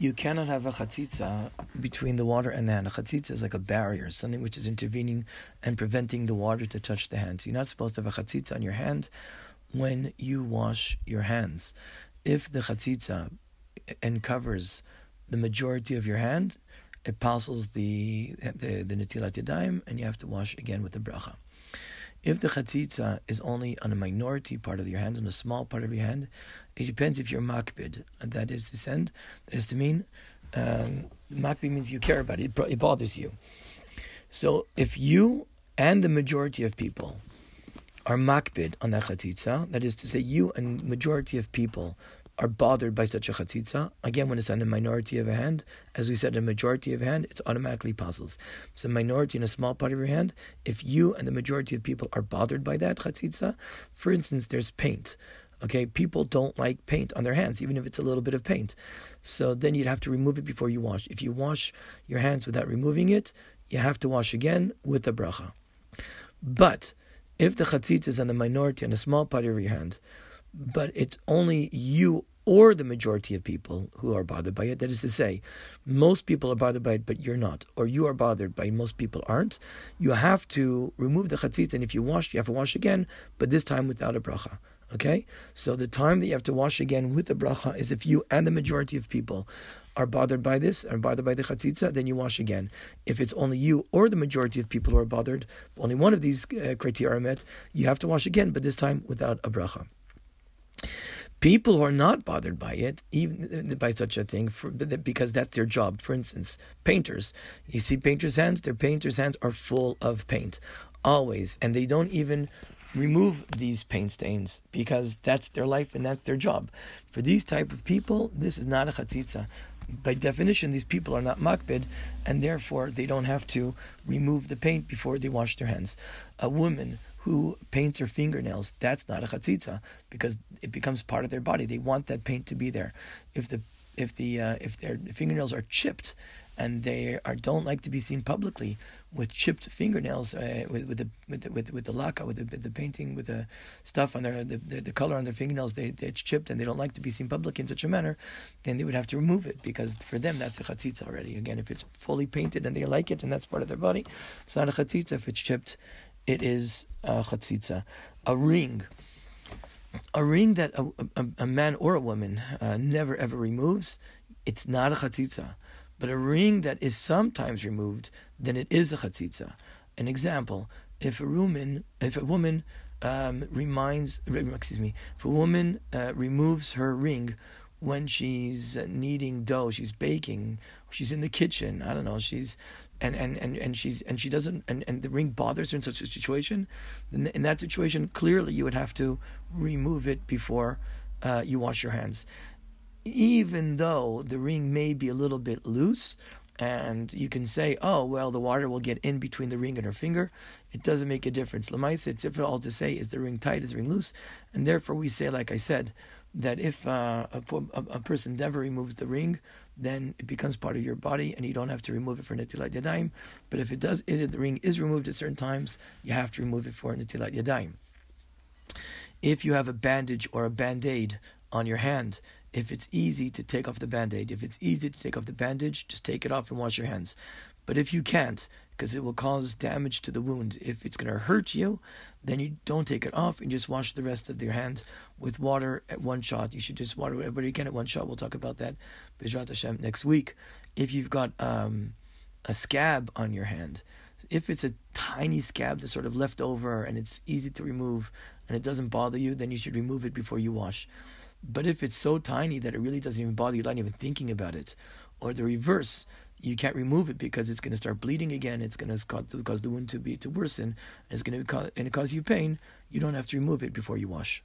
you cannot have a chatzitza between the water and the hand. A chatzitza is like a barrier, something which is intervening and preventing the water to touch the hand. You're not supposed to have a chatzitza on your hand when you wash your hands. If the chatzitza uncovers the majority of your hand, it passes the the, the netilat yadayim, and you have to wash again with the bracha. If the chatzitza is only on a minority part of your hand, on a small part of your hand, it depends if you're makbid. That is to send. That is to mean um, makbid means you care about it. It bothers you. So if you and the majority of people are makbid on that chatzitza, that is to say, you and majority of people are bothered by such a chatzitza. Again, when it's on a minority of a hand, as we said, a majority of a hand, it's automatically puzzles. It's a minority in a small part of your hand. If you and the majority of people are bothered by that chatzitza, for instance, there's paint. Okay, people don't like paint on their hands, even if it's a little bit of paint. So then you'd have to remove it before you wash. If you wash your hands without removing it, you have to wash again with the bracha. But if the chatzitza is on the minority, on a small part of your hand, but it's only you or the majority of people who are bothered by it. That is to say, most people are bothered by it, but you're not, or you are bothered by it, most people aren't. You have to remove the chatzitz, and if you wash, you have to wash again, but this time without a bracha. Okay, so the time that you have to wash again with the bracha is if you and the majority of people are bothered by this, are bothered by the chatzitza, then you wash again. If it's only you or the majority of people who are bothered, only one of these uh, criteria are met, you have to wash again, but this time without a bracha. People who are not bothered by it, even by such a thing, for, because that's their job. For instance, painters. You see painters' hands; their painters' hands are full of paint, always, and they don't even remove these paint stains because that's their life and that's their job. For these type of people, this is not a chatzitza. By definition, these people are not makbid, and therefore they don't have to remove the paint before they wash their hands. A woman who paints her fingernails, that's not a chatzitza because it becomes part of their body. They want that paint to be there. If the if the uh, if their fingernails are chipped and they are don't like to be seen publicly with chipped fingernails, uh, with with the with the, with, with the laka, with the, with the painting, with the stuff on their the, the, the color on their fingernails, they, they, it's chipped and they don't like to be seen publicly in such a manner, then they would have to remove it because for them that's a chatzitza already. Again, if it's fully painted and they like it and that's part of their body, it's not a chatzitza. If it's chipped it is a chatzitza. A ring, a ring that a, a, a man or a woman uh, never ever removes, it's not a chatzitza. But a ring that is sometimes removed, then it is a chatzitza. An example: if a woman, if a woman um, reminds, excuse me, if a woman uh, removes her ring when she's kneading dough, she's baking, she's in the kitchen. I don't know. She's and and and, and she's and she doesn't and, and the ring bothers her in such a situation. In, in that situation, clearly you would have to remove it before uh, you wash your hands. Even though the ring may be a little bit loose, and you can say, oh, well, the water will get in between the ring and her finger. It doesn't make a difference. Lamaisa, it's difficult to say, is the ring tight, is the ring loose? And therefore we say, like I said, that if uh, a, a, person never removes the ring, then it becomes part of your body, and you don't have to remove it for netilat yadayim. But if it does, it, the ring is removed at certain times, you have to remove it for netilat yadayim. If you have a bandage or a band aid on your hand, if it's easy to take off the band aid, if it's easy to take off the bandage, just take it off and wash your hands. But if you can't, because it will cause damage to the wound. If it's going to hurt you, then you don't take it off and just wash the rest of your hands with water at one shot. You should just water whatever you can at one shot. We'll talk about that, Hashem, next week. If you've got um, a scab on your hand, if it's a tiny scab that's sort of left over and it's easy to remove and it doesn't bother you, then you should remove it before you wash. But if it's so tiny that it really doesn't even bother you, you're not even thinking about it, or the reverse, you can't remove it because it's going to start bleeding again. It's going to cause, the wound to be to worsen. And it's going to cause, and it cause you pain. You don't have to remove it before you wash.